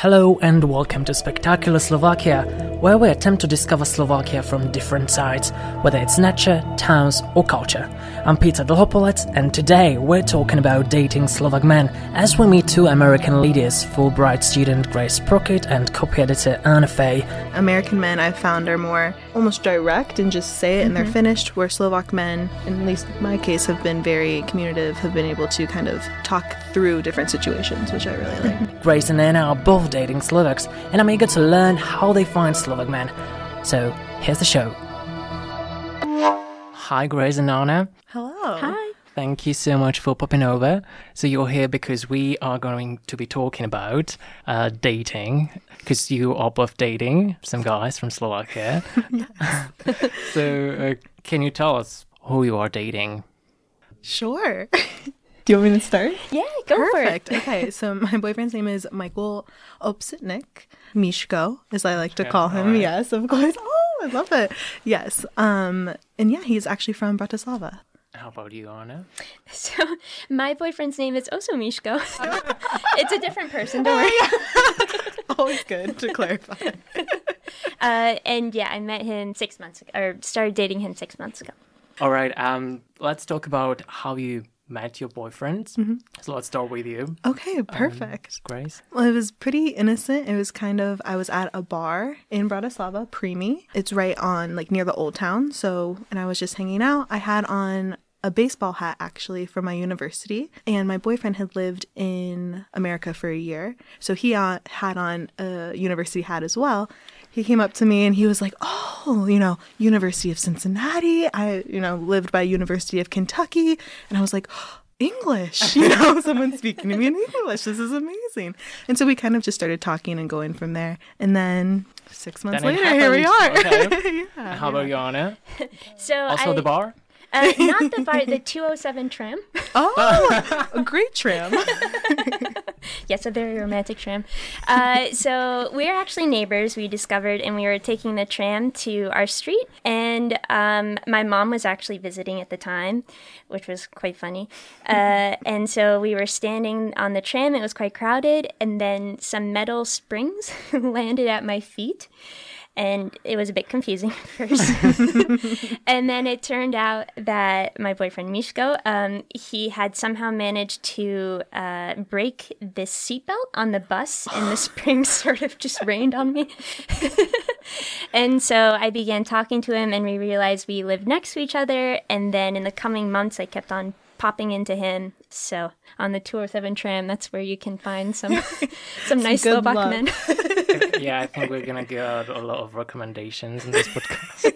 Hello and welcome to Spectacular Slovakia, where we attempt to discover Slovakia from different sides, whether it's nature, towns, or culture. I'm Peter Dlhopolec, and today we're talking about dating Slovak men as we meet two American ladies, Fulbright student Grace Prockett and copy editor Anna Fay. American men I've found are more almost direct and just say it and they're mm-hmm. finished, where Slovak men, in at least in my case, have been very communicative, have been able to kind of talk through different situations, which I really like. Grace and Anna are both dating Slovaks, and I'm eager to learn how they find Slovak men. So here's the show. Hi, Grace and Anna. Hello. Hi. Thank you so much for popping over. So you're here because we are going to be talking about uh, dating, because you are both dating some guys from Slovakia. so uh, can you tell us who you are dating? Sure. Do you want me to start? Yeah, go Perfect. for it. okay, so my boyfriend's name is Michael Opsitnik. Mishko, as I like to call him. alright. Yes, of course. Oh, I love it. Yes. Um, and yeah, he's actually from Bratislava. How about you, Anna? So, my boyfriend's name is also Mishko. it's a different person, don't worry. Always good to clarify. Uh, and yeah, I met him six months ago, or started dating him six months ago. All right. Um, let's talk about how you met your boyfriend. Mm-hmm. So let's start with you, Okay, um, perfect. Grace. Well, it was pretty innocent. It was kind of I was at a bar in Bratislava, Primi. It's right on like near the old town. So, and I was just hanging out. I had on a baseball hat actually from my university, and my boyfriend had lived in America for a year, so he uh, had on a university hat as well. He came up to me and he was like, "Oh, you know, University of Cincinnati. I, you know, lived by University of Kentucky." And I was like, English, you know, someone speaking to me in English. This is amazing. And so we kind of just started talking and going from there. And then six months Then later, here we are. happened. yeah. How about you, Anna? So, Also I, the bar. Uh, not the bar, the 207 tram. Oh, a great tram. yes, a very romantic tram. Uh, so we're actually neighbors. We discovered, and we were taking the tram to our street. And um, my mom was actually visiting at the time, which was quite funny. Uh, and so we were standing on the tram. It was quite crowded, and then some metal springs landed at my feet. And it was a bit confusing at first. and then it turned out that my boyfriend Mishko, um, he had somehow managed to uh, break this seatbelt on the bus, and the spring sort of just rained on me. and so I began talking to him, and we realized we lived next to each other. And then in the coming months, I kept on popping into him. So on the 207 tram, that's where you can find some some nice good Slovak luck. men. yeah, I think we're gonna get a lot of recommendations in this podcast.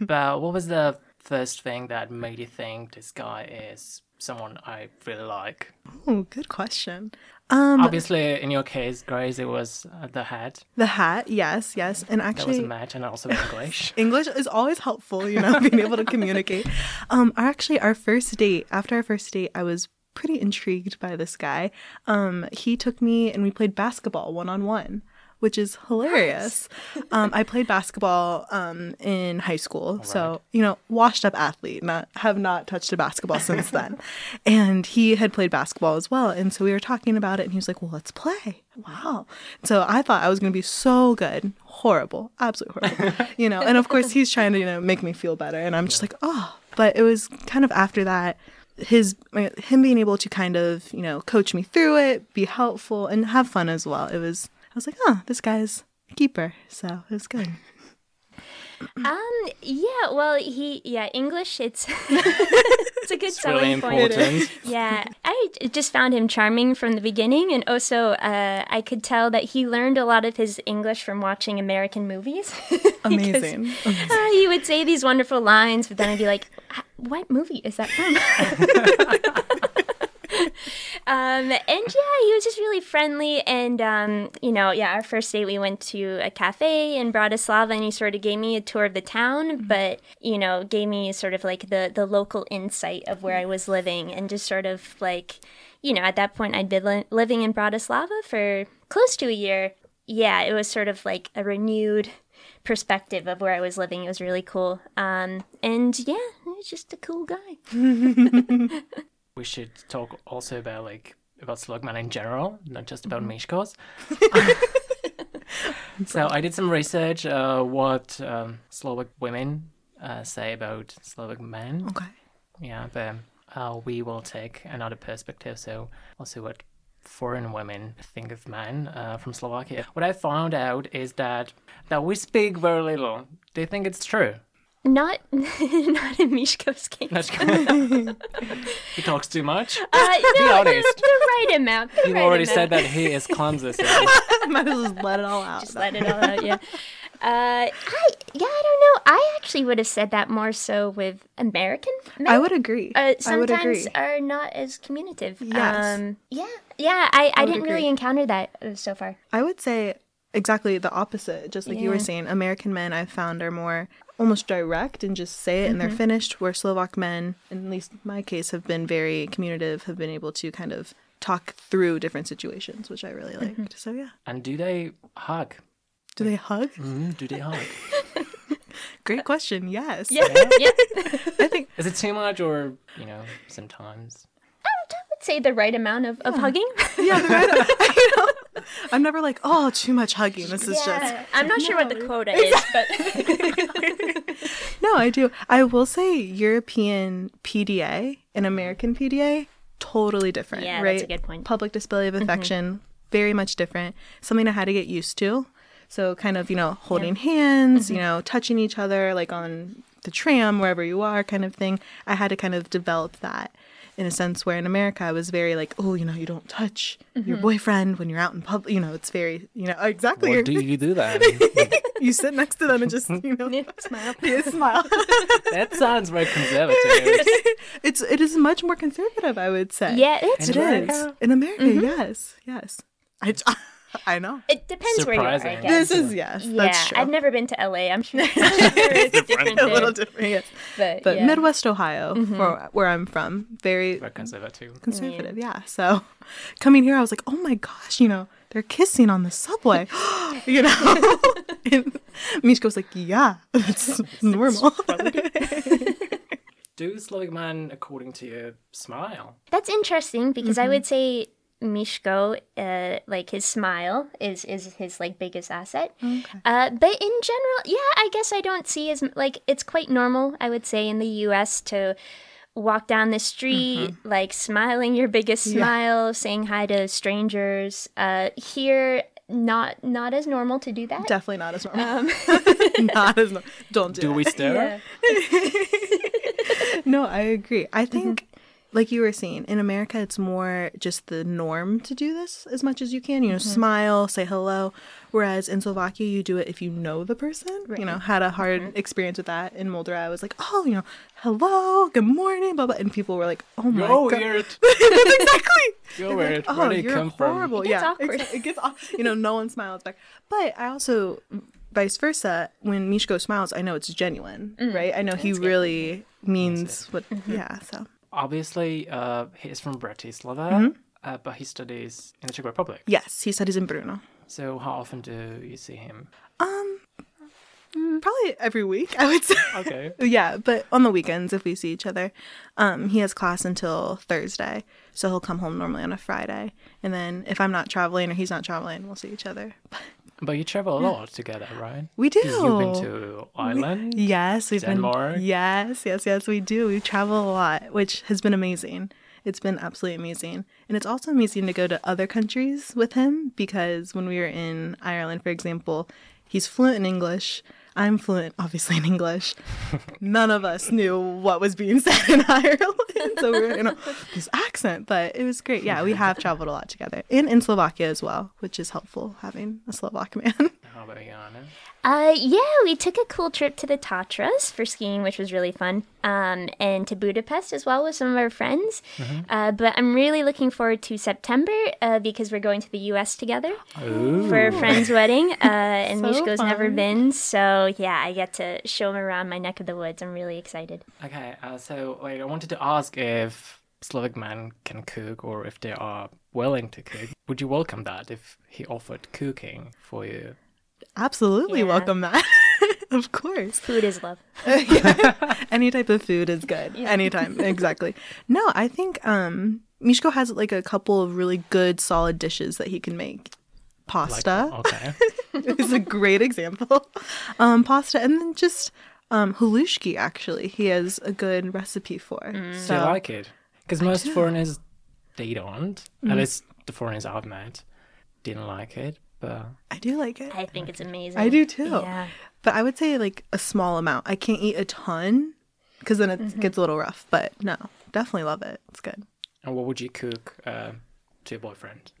but what was the first thing that made you think this guy is someone I really like? Oh, good question. Um, Obviously, in your case, Grace, it was uh, the hat. the hat, yes, yes. And actually, That was a match, and also English. English is always helpful, you know, being able to communicate. Um, our- actually, our first date, after our first date, I was pretty intrigued by this guy. Um, he took me and we played basketball one on one, which is hilarious. Um, I played basketball um, in high school, so you know, washed up athlete. Not have not touched a basketball since then. And he had played basketball as well, and so we were talking about it, and he was like, "Well, let's play." Wow. So I thought I was going to be so good. Horrible. Absolutely horrible. you know, and of course he's trying to, you know, make me feel better. And I'm just like, oh. But it was kind of after that, his, him being able to kind of, you know, coach me through it, be helpful, and have fun as well. It was, I was like, oh, this guy's a keeper. So it was good. Um. Yeah. Well, he. Yeah. English. It's. it's a good It's really selling point. important. Yeah. I just found him charming from the beginning, and also uh, I could tell that he learned a lot of his English from watching American movies. Because, Amazing. uh, he would say these wonderful lines, but then I'd be like, "Ah, "What movie is that from?" um, and yeah, he was just really friendly. And, um, you know, yeah, our first date, we went to a cafe in Bratislava and he sort of gave me a tour of the town, but, you know, gave me sort of like the, the local insight of where I was living and just sort of like, you know, at that point, I'd been li- living in Bratislava for close to a year. Yeah, it was sort of like a renewed perspective of where I was living. It was really cool. Um, and yeah, he was just a cool guy. we should talk also about like about Slovak men in general, not just about Mm-hmm. Mishkos. so I did some research uh, what um, Slovak women uh, say about Slovak men. Okay. Yeah, but uh, we will take another perspective. So we'll what foreign women think of men uh, from Slovakia. What I found out is that that we speak very little. They think it's true? Not not in Mishko's case. That's good. he talks too much. Uh, no, no, honest. the, the right amount. The You right already amount. said that he is clumsy. So Might as well just let it all out. Just let it all out, yeah. Uh, I yeah, I don't know. I actually would have said that more so with American men. I would agree. uh, I would agree. sometimes are not as communicative. Yes. Um, yeah, yeah. I, I, would didn't really encounter that uh, so far. I would say exactly the opposite. Just like you were saying, American men I've found are more almost direct and just say it and Mm-hmm. they're finished. Where Slovak men, at least my case, have been very communicative, have been able to kind of talk through different situations, which I really Mm-hmm. liked. So yeah, and do they hug? do they hug? Mm, do they hug? Great question. Yes. Yeah, yeah. I think Is it too much, or you know, sometimes? I would say the right amount of, of hugging. yeah. The right, you know, I'm never like, oh, too much hugging. This is just I'm not sure what the quota is, but No, I do. I will say European PDA and American PDA totally different, Yeah, that's right? a good point. Mm-hmm. Public display of affection, very much different. Something I had to get used to. So kind of, you know, holding hands, Mm-hmm. you know, touching each other like on the tram wherever you are kind of thing. I had to kind of develop that in a sense where in America I was very like, oh, you know, you don't touch your Mm-hmm. boyfriend when you're out in public, you know, it's very, you know, exactly. Or do you do that? you sit next to them and just, you know, smile. you smile. that sounds very conservative. It's it is much more conservative, I would say. Yeah, it's it In is America? in America. Mm-hmm. Yes, yes. I I know. It depends where you are, I guess. This is yes. yeah, that's true. I've never been to LA. I'm sure, I'm sure it's different a little different, yes. but, But yeah. Mm-hmm. Midwest Ohio, for where I'm from, very very conservative. conservative. Yeah. So coming here, I was like, oh my gosh, you know, they're kissing on the subway. you know, and Mishko was like, yeah, that's normal. Do Slovak men, according to you, smile? That's interesting because Mm-hmm. I would say Mishko, uh, like his smile is is his like biggest asset. Uh, but in general, yeah, I guess I don't see as like it's quite normal. I would say in the U.S. to walk down the street like smiling your biggest Mm-hmm. Yeah. smile, saying hi to strangers. Uh, here, not not as normal to do that. Definitely not as normal. Um, not as normal. Don't do, Do it. we stare? No, I agree. I Mm-hmm. Think, like you were saying, in America, it's more just the norm to do this as much as you can. You know, Mm-hmm. smile, say hello. Whereas in Slovakia, you do it if you know the person. You know, had a hard Mm-hmm. experience with that in Moldova. I was like, oh, you know, hello, good morning, blah blah, and people were like, oh my You're god, weird. That's exactly. You're weird. Oh, Where do you you're come from? horrible. It gets yeah, awkward. It gets off. You know, no one smiles back. But I also, vice versa, when Mishko smiles, I know it's genuine, Mm. right? I know he really means what. Mm-hmm. Yeah. So Obviously, uh, he is from Bratislava, Mm-hmm. uh, but he studies in the Czech Republic. yes, he studies in Brno. So how often do you see him? Probably every week, I would say. Okay. yeah, but on the weekends if we see each other, um, he has class until Thursday, so he'll come home normally on a Friday, and then if I'm not traveling or he's not traveling, we'll see each other. But you travel a lot together, right? We do. You've been to Ireland. Yes, we've Denmark. been. Yes, yes, yes, we do. We travel a lot, which has been amazing. It's been absolutely amazing, and it's also amazing to go to other countries with him because when we were in Ireland, for example, he's fluent in English. I'm fluent, obviously, in English. None of us knew what was being said in Ireland, so we were in a, this accent, but it was great. Yeah, we have traveled a lot together, and in Slovakia as well, which is helpful having a Slovak man. How about Jana? Uh, yeah, we took a cool trip to the Tatras for skiing, which was really fun, um, and to Budapest as well with some of our friends. Uh, but I'm really looking forward to September uh, because we're going to the U.S. together for a friend's wedding, uh, and So Mishko's never been. So yeah, I get to show him around my neck of the woods. I'm really excited. Okay, uh, so like I wanted to ask if Slovak men can cook or if they are willing to cook. Would you welcome that if he offered cooking for you? Absolutely Yeah. welcome that. of course. Food is love. Any type of food is good. Anytime. exactly. No, I think um Mishko has like a couple of really good solid dishes that he can make. Pasta Okay. is a great example. Um pasta and then just um halušky actually. He has a good recipe for. Do So you like it? Because most foreigners, they don't. Mm. At least the foreigners I've met didn't like it. But I do like it. I think it's amazing. I do too. Yeah. But I would say like a small amount. I can't eat a ton because then it gets a little rough. But no, definitely love it. It's good. and what would you cook uh, to your boyfriend?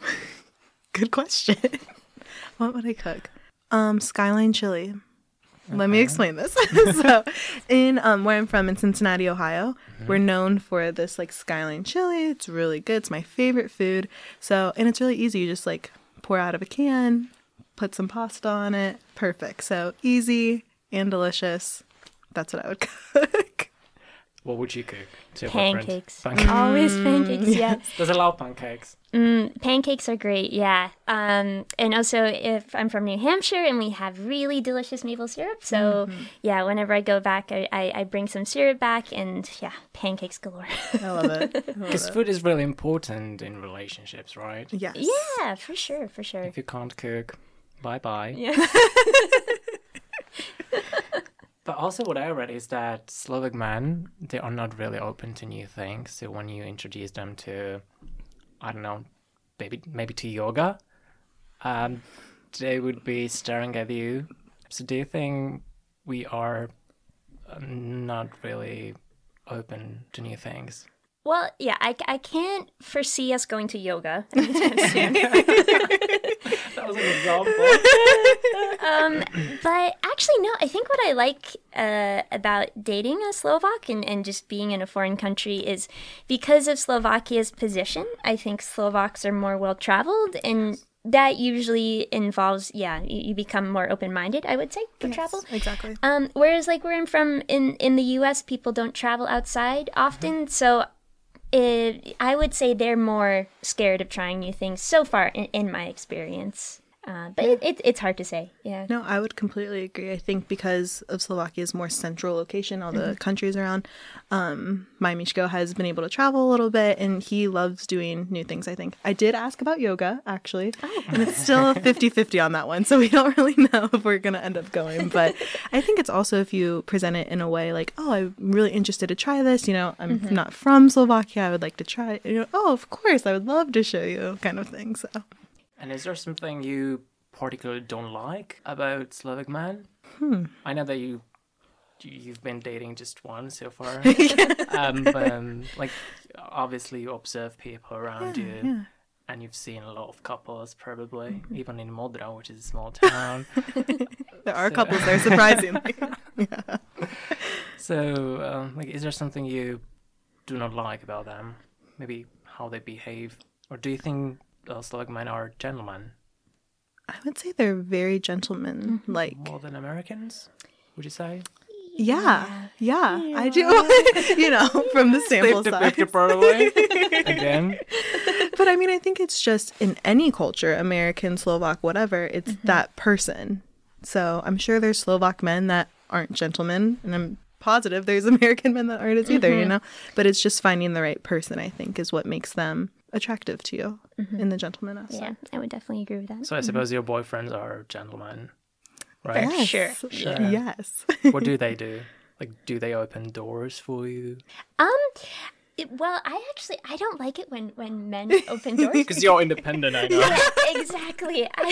Good question. what would I cook? Um, skyline chili. Let me explain this. so, in um, where I'm from in Cincinnati, Ohio, we're known for this like skyline chili. It's really good. It's my favorite food. So, and it's really easy. You just like pour out of a can, put some pasta on it. Perfect. So easy and delicious. That's what I would cook. What would you cook to your Pancakes. boyfriend? Pancakes. Always pancakes, yes. Does he love pancakes? Mm, pancakes are great, yeah. Um, and also, if I'm from New Hampshire and we have really delicious maple syrup, so yeah, whenever I go back, I, I, I bring some syrup back, and yeah, pancakes galore. I love it. Because food is really important in relationships, right? Yes. yeah, for sure, for sure. If you can't cook, bye bye. Yeah. But also, what I read is that Slovak men they are not really open to new things. So when you introduce them to, I don't know, maybe maybe to yoga, um, they would be staring at you. So do you think we are uh, not really open to new things? Well, yeah, I, I can't foresee us going to yoga anytime soon. That was an example. um, but actually, no. I think what I like uh, about dating a Slovak and, and just being in a foreign country is because of Slovakia's position. I think Slovaks are more well traveled, and that usually involves, yeah, you, you become more open minded. I would say for travel. Exactly. Um, whereas like where I'm from in in the U.S., people don't travel outside often, so. It, I would say they're more scared of trying new things so far in, in my experience. Uh, but it, it, it's hard to say. Yeah. No, I would completely agree. I think because of Slovakia's more central location, all the countries around, um, my Mishko has been able to travel a little bit and he loves doing new things, I think. I did ask about yoga, actually, and it's still 50 50 on that one. So we don't really know if we're going to end up going. But I think it's also if you present it in a way like, oh, I'm really interested to try this. You know, I'm not from Slovakia. I would like to try it. You know, oh, of course, I would love to show you, kind of thing. So. And is there something you particularly don't like about Slovak men? I know that you you- you've been dating just one so far, um, but um, like obviously you observe people around you, and you've seen a lot of couples, probably even in Modra, which is a small town. There are couples there, surprisingly. yeah. so, um, like, is there something you do not like about them? Maybe how they behave, or do you think uh, Slovak men are gentlemen I would say they're very gentleman like. more than Americans? Would you say? Yeah, yeah, I do. you know, from the sample size. part away again. But I mean, I think it's just in any culture, American, Slovak, whatever, it's Mm-hmm. that person. So I'm sure there's Slovak men that aren't gentlemen, and I'm positive there's American men that aren't as either, Mm-hmm. you know? But it's just finding the right person, I think, is what makes them attractive to you Mm-hmm. in the gentleman aspect. Yeah, I would definitely agree with that. So I suppose your boyfriends are gentlemen, right? Yes. Sure, sure. Yes. What do they do? Like, do they open doors for you? Um, it- well, I actually I don't like it when when men open doors. Because you're independent, I know. yeah, exactly. I,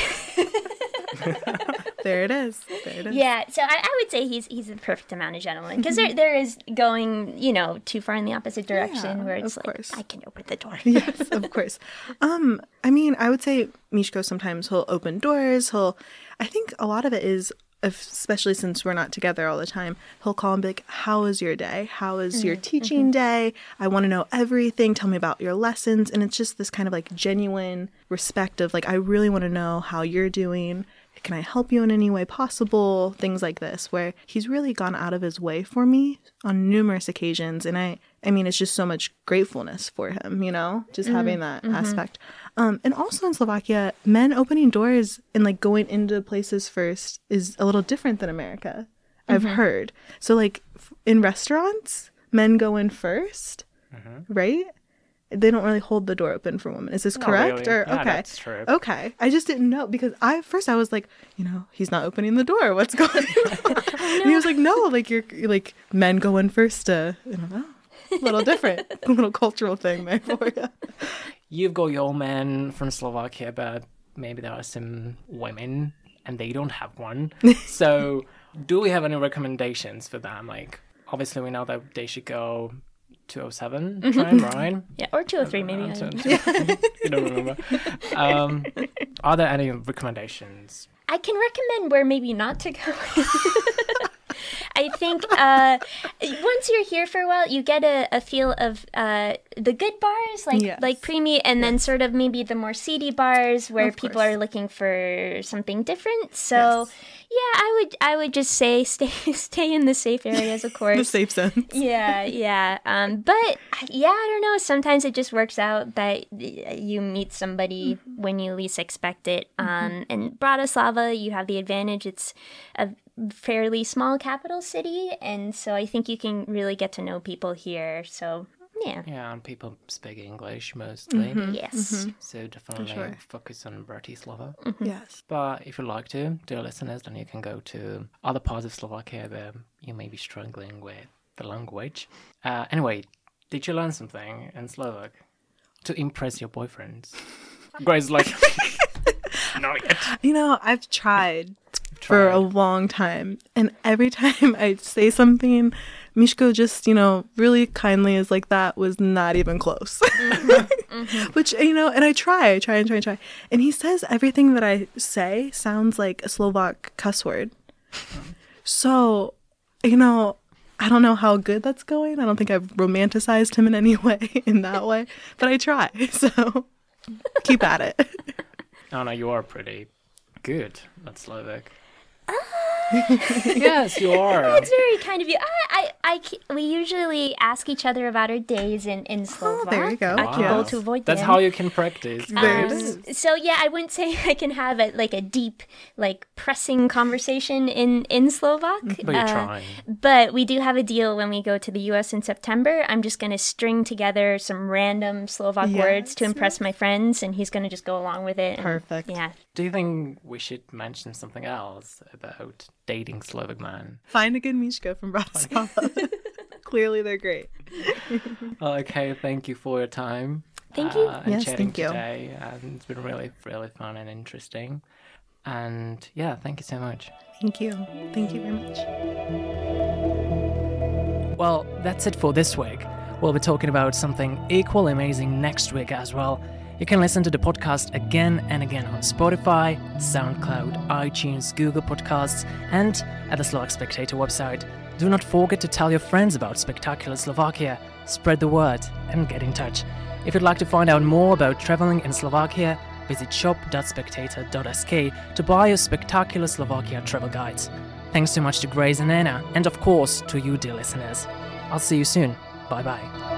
there it is. There it is. yeah, so I, I would say he's he's the perfect amount of gentleman because there mm-hmm. there is going you know too far in the opposite direction Yeah, where it's like course. I can open the door. yes, of course. Um, I mean, I would say Mishko sometimes he'll open doors. He'll, I think a lot of it is, especially since we're not together all the time, he'll call and be like, "How was your day? How was your mm-hmm, teaching mm-hmm. day? I want to know everything. Tell me about your lessons." And it's just this kind of like genuine respect of like, I really want to know how you're doing. Can I help you in any way possible? Things like this, where he's really gone out of his way for me on numerous occasions. And I, I mean, it's just so much gratefulness for him, you know, just mm-hmm. having that mm-hmm. aspect. Um, and also in Slovakia, men opening doors and like going into places first is a little different than America. I've mm-hmm. heard. So, like f- in restaurants, men go in 1st right? They don't really hold the door open for women. Is this Not correct? really. Or Yeah, okay, that's true. okay. I just didn't know because I first I was like, you know, he's not opening the door. What's going on? and he was like, no, like you're, you're like men go in first. I don't know, oh, a little different, a little cultural thing there for you. You've got your men from Slovakia, but maybe there are some women and they don't have one. so, do we have any recommendations for them? Like, obviously, we know that they should go 207 Mm-hmm. tram, right? Yeah, or two or three maybe. I So- don't know. you don't remember. Um, are there any recommendations? I can recommend where maybe not to go. I think uh, once you're here for a while, you get a, a feel of uh, the good bars, like Yes. like Primi, and then sort of maybe the more seedy bars where Of people course. are looking for something different. So, yeah, I would I would just say stay stay in the safe areas, of course. The safe zone. yeah, yeah. Um, but yeah, I don't know. Sometimes it just works out that you meet somebody when you least expect it. Um, in Bratislava, you have the advantage. It's a fairly small capital city, and so I think you can really get to know people here. So yeah, Yeah, and people speak English mostly. Mm-hmm. yes. Mm-hmm. So, definitely sure. focus on Bratislava. Mm-hmm. Yes. But if you'd like to, dear listeners, then you can go to other parts of Slovakia where you may be struggling with the language. Uh, anyway, did you learn something in Slovak to impress your boyfriends? Grace, like, not yet. You know, I've tried for a long time. And every time I say something, Mishko just, you know, really kindly is like, that was not even close. Mm-hmm. Mm-hmm. Which, you know, and I try, I try and try and try. And he says everything that I say sounds like a Slovak cuss word. So, you know, I don't know how good that's going. I don't think I've romanticized him in any way in that way, but I try. So keep at it. Oh, no, you are pretty good at Slovak. yes, you are. It's very kind of you. I, I, I c- we usually ask each other about our days in in Slovak. Oh, there you go. I Wow. to avoid That's them. how you can practice. There Um, is. So yeah, I wouldn't say I can have a like a deep, like pressing conversation in in Slovak. But you're Uh, trying. But we do have a deal when we go to the U.S. in September. I'm just gonna string together some random Slovak words to impress my friends, and he's gonna just go along with it. and- Perfect. Yeah. Do you think we should mention something else about dating Slovak man? Find a good Mishko from Bratislava. Clearly, they're great. Okay, thank you for your time. Thank you. uh, and Yes, chatting thank you. today. And it's been really, really fun and interesting. And yeah, thank you so much. Thank you. Thank you very much. Well, that's it for this week. We'll be talking about something equally amazing next week as well. You can listen to the podcast again and again on Spotify, SoundCloud, iTunes, Google Podcasts, and at the Slovak Spectator website. Do not forget to tell your friends about Spectacular Slovakia, spread the word, and get in touch. If you'd like to find out more about traveling in Slovakia, visit shop.spectator.sk to buy your Spectacular Slovakia travel guides. Thanks so much to Grace and Anna, and of course to you, dear listeners. I'll see you soon. Bye bye.